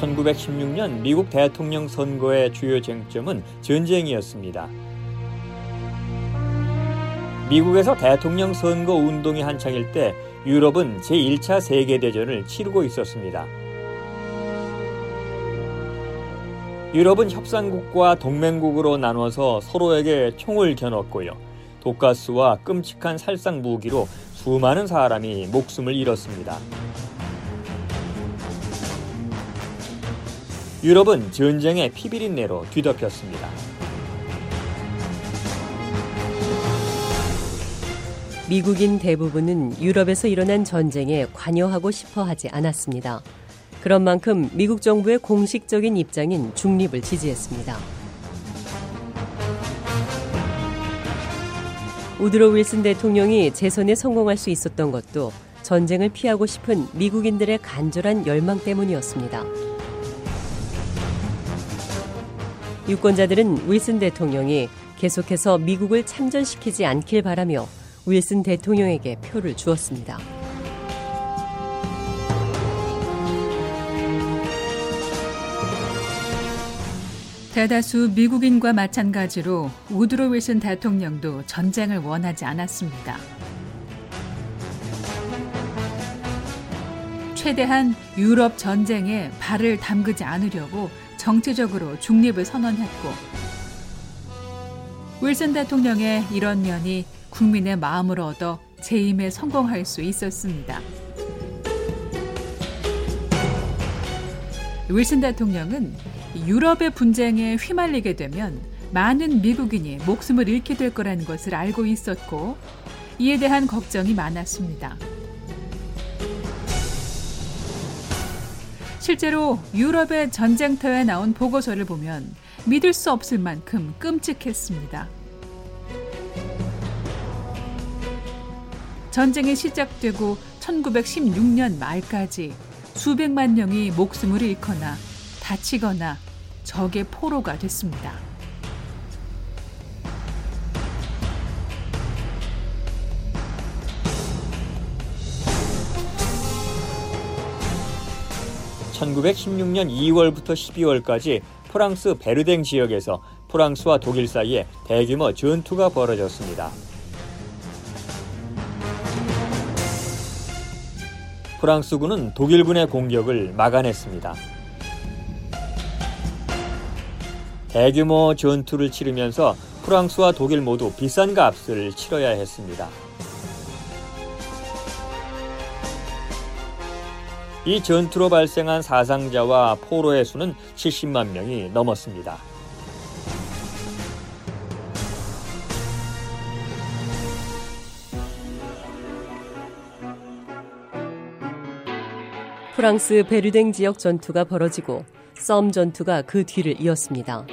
1916년 미국 대통령 선거의 주요 쟁점은 전쟁이었습니다. 미국에서 대통령 선거 운동이 한창일 때 유럽은 제1차 세계대전을 치르고 있었습니다. 유럽은 협상국과 동맹국으로 나눠서 서로에게 총을 겨눴고요. 독가스와 끔찍한 살상 무기로 수많은 사람이 목숨을 잃었습니다. 유럽은 전쟁의 피비린내로 뒤덮였습니다. 미국인 대부분은 유럽에서 일어난 전쟁에 관여하고 싶어 하지 않았습니다. 그런 만큼 미국 정부의 공식적인 입장인 중립을 지지했습니다. 우드로 윌슨 대통령이 재선에 성공할 수 있었던 것도 전쟁을 피하고 싶은 미국인들의 간절한 열망 때문이었습니다. 유권자들은 윌슨 대통령이 계속해서 미국을 참전시키지 않길 바라며 윌슨 대통령에게 표를 주었습니다. 대다수 미국인과 마찬가지로 우드로 윌슨 대통령도 전쟁을 원하지 않았습니다. 최대한 유럽 전쟁에 발을 담그지 않으려고 정치적으로 중립을 선언했고 윌슨 대통령의 이런 면이 국민의 마음을 얻어 재임에 성공할 수 있었습니다. 윌슨 대통령은 유럽의 분쟁에 휘말리게 되면 많은 미국인이 목숨을 잃게 될 거라는 것을 알고 있었고 이에 대한 걱정이 많았습니다. 실제로 유럽의 전쟁터에 나온 보고서를 보면 믿을 수 없을 만큼 끔찍했습니다. 전쟁이 시작되고 1916년 말까지 수백만 명이 목숨을 잃거나 다치거나 적의 포로가 됐습니다. 1916년 2월부터 12월까지 프랑스 베르댕 지역에서 프랑스와 독일 사이에 대규모 전투가 벌어졌습니다. 프랑스군은 독일군의 공격을 막아냈습니다. 대규모 전투를 치르면서 프랑스와 독일 모두 비싼 값을 치러야 했습니다. 이 전투로 발생한 사상자와 포로의 수는 70만 명이 넘었습니다. 프랑스 베르댕 지역 전투가 벌어지고 썸 전투가 그 뒤를 이었습니다.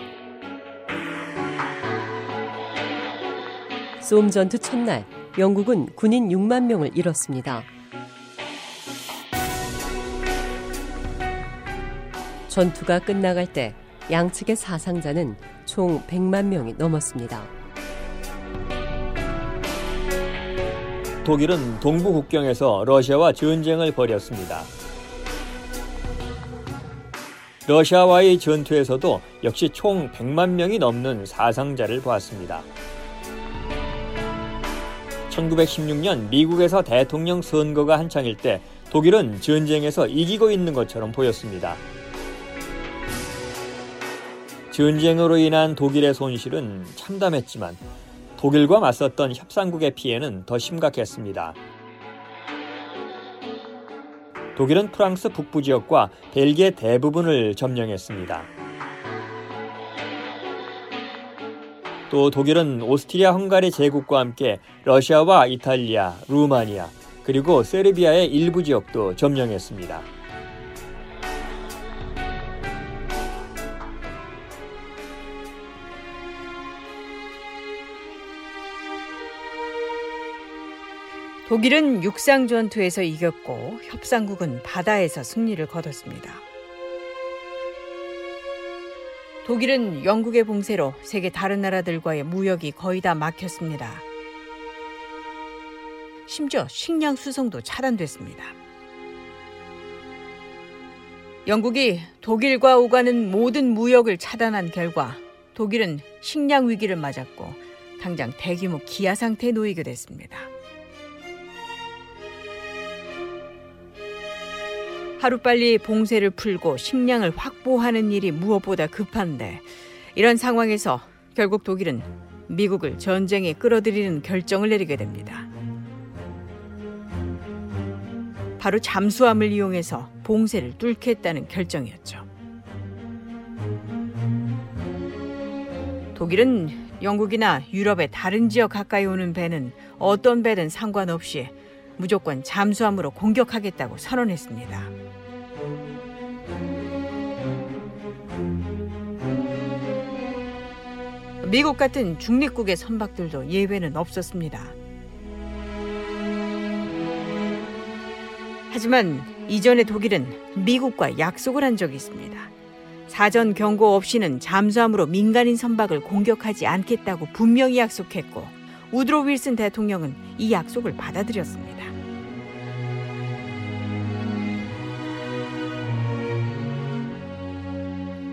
솜 전투 첫날 영국은 군인 6만 명을 잃었습니다. 전투가 끝나갈 때 양측의 사상자는 총 100만 명이 넘었습니다. 독일은 동부 국경에서 러시아와 전쟁을 벌였습니다. 러시아와의 전투에서도 역시 총 100만 명이 넘는 사상자를 보았습니다. 1916년 미국에서 대통령 선거가 한창일 때 독일은 전쟁에서 이기고 있는 것처럼 보였습니다. 전쟁으로 인한 독일의 손실은 참담했지만 독일과 맞섰던 협상국의 피해는 더 심각했습니다. 독일은 프랑스 북부 지역과 벨기에 대부분을 점령했습니다. 또 독일은 오스트리아 헝가리 제국과 함께 러시아와 이탈리아, 루마니아, 그리고 세르비아의 일부 지역도 점령했습니다. 독일은 육상 전투에서 이겼고 협상국은 바다에서 승리를 거뒀습니다. 독일은 영국의 봉쇄로 세계 다른 나라들과의 무역이 거의 다 막혔습니다. 심지어 식량 수송도 차단됐습니다. 영국이 독일과 오가는 모든 무역을 차단한 결과 독일은 식량 위기를 맞았고 당장 대규모 기아 상태에 놓이게 됐습니다. 하루빨리 봉쇄를 풀고 식량을 확보하는 일이 무엇보다 급한데 이런 상황에서 결국 독일은 미국을 전쟁에 끌어들이는 결정을 내리게 됩니다. 바로 잠수함을 이용해서 봉쇄를 뚫겠다는 결정이었죠. 독일은 영국이나 유럽의 다른 지역 가까이 오는 배는 어떤 배든 상관없이 무조건 잠수함으로 공격하겠다고 선언했습니다. 미국 같은 중립국의 선박들도 예외는 없었습니다. 하지만 이전에 독일은 미국과 약속을 한 적이 있습니다. 사전 경고 없이는 잠수함으로 민간인 선박을 공격하지 않겠다고 분명히 약속했고 우드로 윌슨 대통령은 이 약속을 받아들였습니다.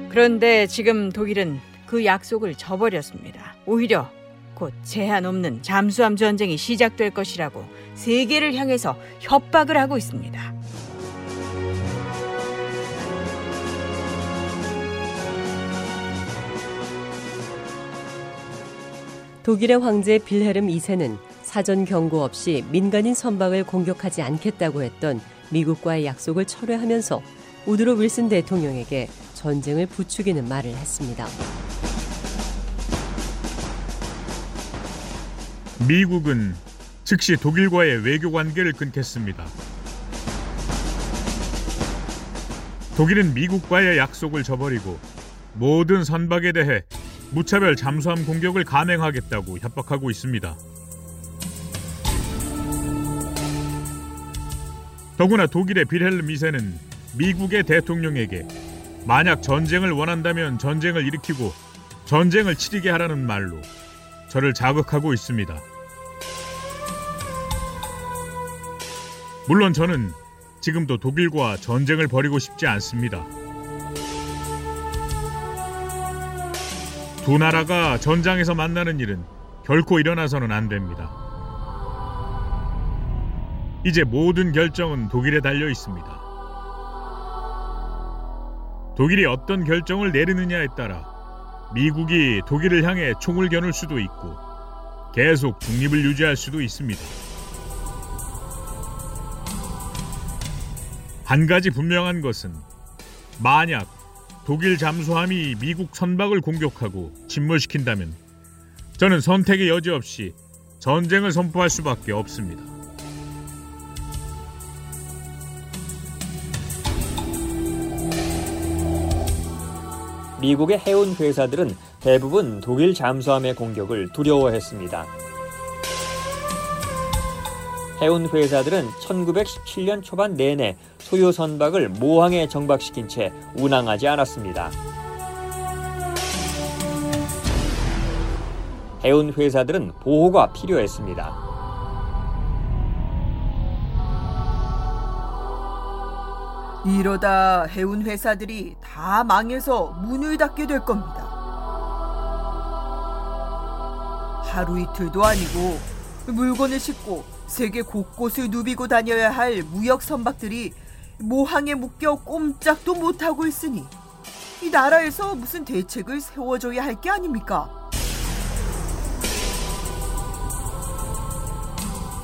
그런데 지금 독일은 그 약속을 저버렸습니다. 오히려 곧 제한 없는 잠수함 전쟁이 시작될 것이라고 세계를 향해서 협박을 하고 있습니다. 독일의 황제 빌헤름 2세는 사전 경고 없이 민간인 선박을 공격하지 않겠다고 했던 미국과의 약속을 철회하면서 우드로 윌슨 대통령에게 전쟁을 부추기는 말을 했습니다. 미국은 즉시 독일과의 외교 관계를 끊겠습니다. 독일은 미국과의 약속을 저버리고 모든 선박에 대해 무차별 잠수함 공격을 감행하겠다고 협박하고 있습니다. 더구나 독일의 빌헬름 2세는 미국의 대통령에게 만약 전쟁을 원한다면 전쟁을 일으키고 전쟁을 치르게 하라는 말로 저를 자극하고 있습니다. 물론 저는 지금도 독일과 전쟁을 벌이고 싶지 않습니다. 두 나라가 전장에서 만나는 일은 결코 일어나서는 안 됩니다. 이제 모든 결정은 독일에 달려 있습니다. 독일이 어떤 결정을 내리느냐에 따라 미국이 독일을 향해 총을 겨눌 수도 있고 계속 중립을 유지할 수도 있습니다. 한 가지 분명한 것은 만약 독일 잠수함이 미국 선박을 공격하고 침몰시킨다면 저는 선택의 여지 없이 전쟁을 선포할 수밖에 없습니다. 미국의 해운 회사들은 대부분 독일 잠수함의 공격을 두려워했습니다. 해운 회사들은 1917년 초반 내내 소유 선박을 모항에 정박시킨 채 운항하지 않았습니다. 해운 회사들은 보호가 필요했습니다. 이러다 해운 회사들이 다 망해서 문을 닫게 될 겁니다. 하루 이틀도 아니고 물건을 싣고 세계 곳곳을 누비고 다녀야 할 무역 선박들이 모항에 묶여 꼼짝도 못하고 있으니 이 나라에서 무슨 대책을 세워줘야 할 게 아닙니까?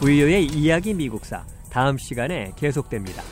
부유의 이야기 미국사 다음 시간에 계속됩니다.